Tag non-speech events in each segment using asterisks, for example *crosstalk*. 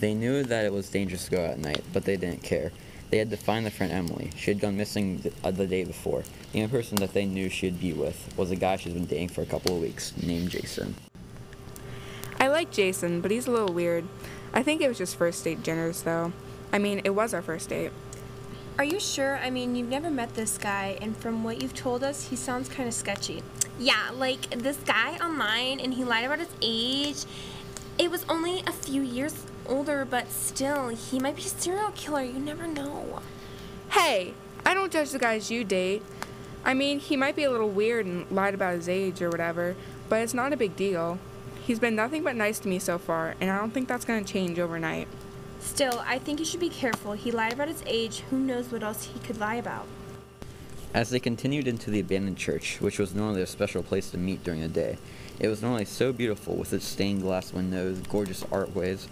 They knew that it was dangerous to go out at night, but they didn't care. They had to find their friend Emily. She had gone missing the, uh, the day before. The only person that they knew she'd be with was a guy she'd been dating for a couple of weeks, named Jason. I like Jason, but he's a little weird. I think it was just first date jitters, though. I mean, it was our first date. Are you sure? I mean, you've never met this guy, and from what you've told us, he sounds kind of sketchy. Yeah, like this guy online, and he lied about his age. It was only a few years older, but still, he might be a serial killer. You never know. Hey, I don't judge the guys you date. I mean, he might be a little weird and lied about his age or whatever, but it's not a big deal. He's been nothing but nice to me so far, and I don't think that's going to change overnight. Still, I think you should be careful. He lied about his age. Who knows what else he could lie about? As they continued into the abandoned church, which was normally a special place to meet during the day, it was normally so beautiful with its stained glass windows, gorgeous archways,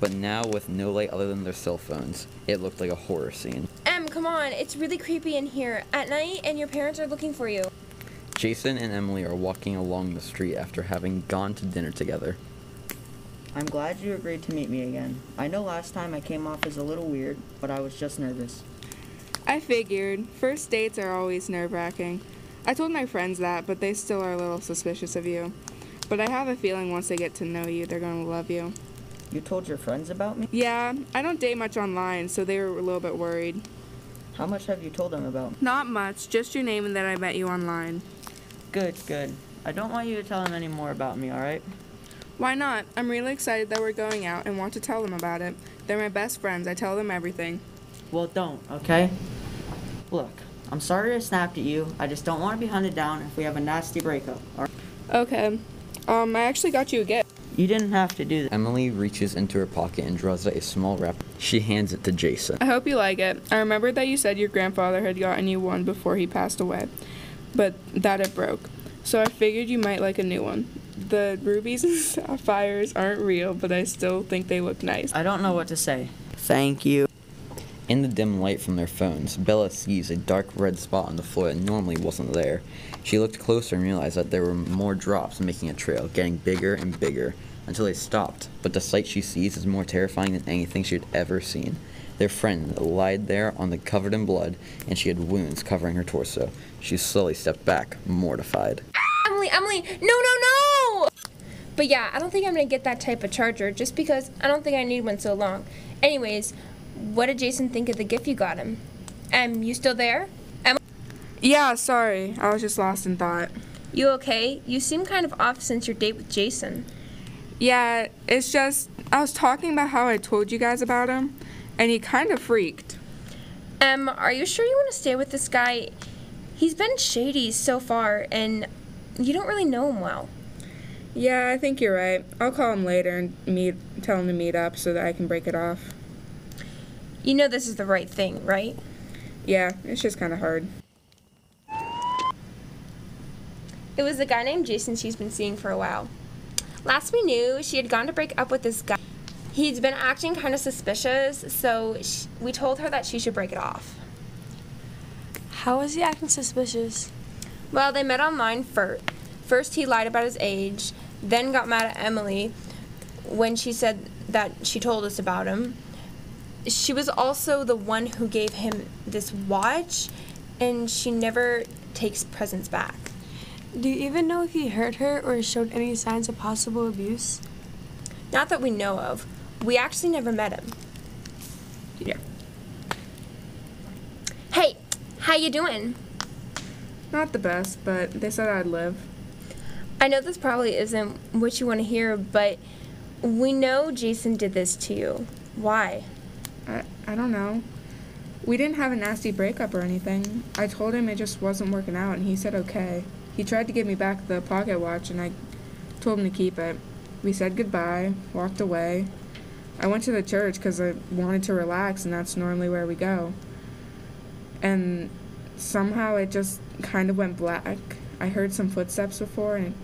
but now with no light other than their cell phones, it looked like a horror scene. Em, come on. It's really creepy in here at night, and your parents are looking for you. Jason and Emily are walking along the street after having gone to dinner together. I'm glad you agreed to meet me again. I know last time I came off as a little weird, but I was just nervous. I figured. First dates are always nerve wracking. I told my friends that, but they still are a little suspicious of you. But I have a feeling once they get to know you, they're going to love you. You told your friends about me? Yeah, I don't date much online, so they were a little bit worried. How much have you told them about? me? Not much, just your name and that I met you online. Good, good. I don't want you to tell them any more about me, alright? Why not? I'm really excited that we're going out and want to tell them about it. They're my best friends. I tell them everything. Well, don't, okay? Look, I'm sorry I snapped at you. I just don't want to be hunted down if we have a nasty breakup. Or Okay. Um, I actually got you a gift. you didn't have to do that. Emily reaches into her pocket and draws out a small wrap. She hands it to Jason. I hope you like it. I remembered that you said your grandfather had gotten you one before he passed away, but that it broke. So I figured you might like a new one. The rubies and *laughs* sapphires aren't real, but I still think they look nice. I don't know what to say. Thank you. In the dim light from their phones, Bella sees a dark red spot on the floor that normally wasn't there. She looked closer and realized that there were more drops making a trail, getting bigger and bigger, until they stopped. But the sight she sees is more terrifying than anything she had ever seen. Their friend lied there on the covered in blood, and she had wounds covering her torso. She slowly stepped back, mortified. Emily, Emily, no, no, no! But yeah, I don't think I'm gonna get that type of charger just because I don't think I need one so long. Anyways, what did Jason think of the gift you got him? Em, you still there? Em, Yeah, sorry. I was just lost in thought. you okay? You seem kind of off since your date with Jason. Yeah, it's just I was talking about how I told you guys about him, and he kind of freaked. Em, are you sure you want to stay with this guy? He's been shady so far, and you don't really know him well. Yeah, I think you're right. I'll call him later and meet, tell him to meet up so that I can break it off. You know this is the right thing, right? Yeah, it's just kind of hard. It was a guy named Jason she's been seeing for a while. Last we knew, she had gone to break up with this guy. He'd been acting kind of suspicious, so sh- we told her that she should break it off. How was he acting suspicious? Well, they met online first. First, he lied about his age, then got mad at Emily when she said that she told us about him. She was also the one who gave him this watch, and she never takes presents back. Do you even know if he hurt her or showed any signs of possible abuse? Not that we know of. We actually never met him. Yeah. Hey, how you doing? Not the best, but they said I'd live. I know this probably isn't what you want to hear, but we know Jason did this to you. Why? I, I don't know. We didn't have a nasty breakup or anything. I told him it just wasn't working out, and he said okay. He tried to give me back the pocket watch, and I told him to keep it. We said goodbye, walked away. I went to the church because I wanted to relax, and that's normally where we go. And somehow it just kind of went black. I heard some footsteps before, and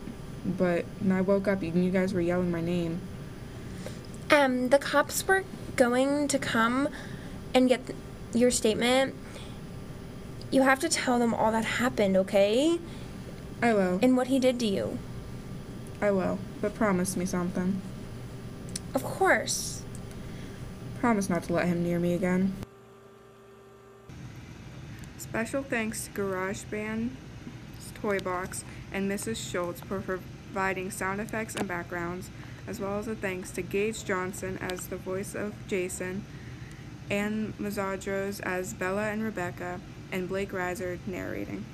but when I woke up, and you guys were yelling my name. Um, the cops were going to come and get th- your statement. You have to tell them all that happened, okay? I will. And what he did to you. I will. But promise me something. Of course. promise not to let him near me again. Special thanks to GarageBand, Toy Box, and Mrs. Schultz for providing sound effects and backgrounds, as well as a thanks to Gage Johnson as the voice of Jason, Anne Mazzadros as Bella and Rebecca, and Blake Reiser narrating.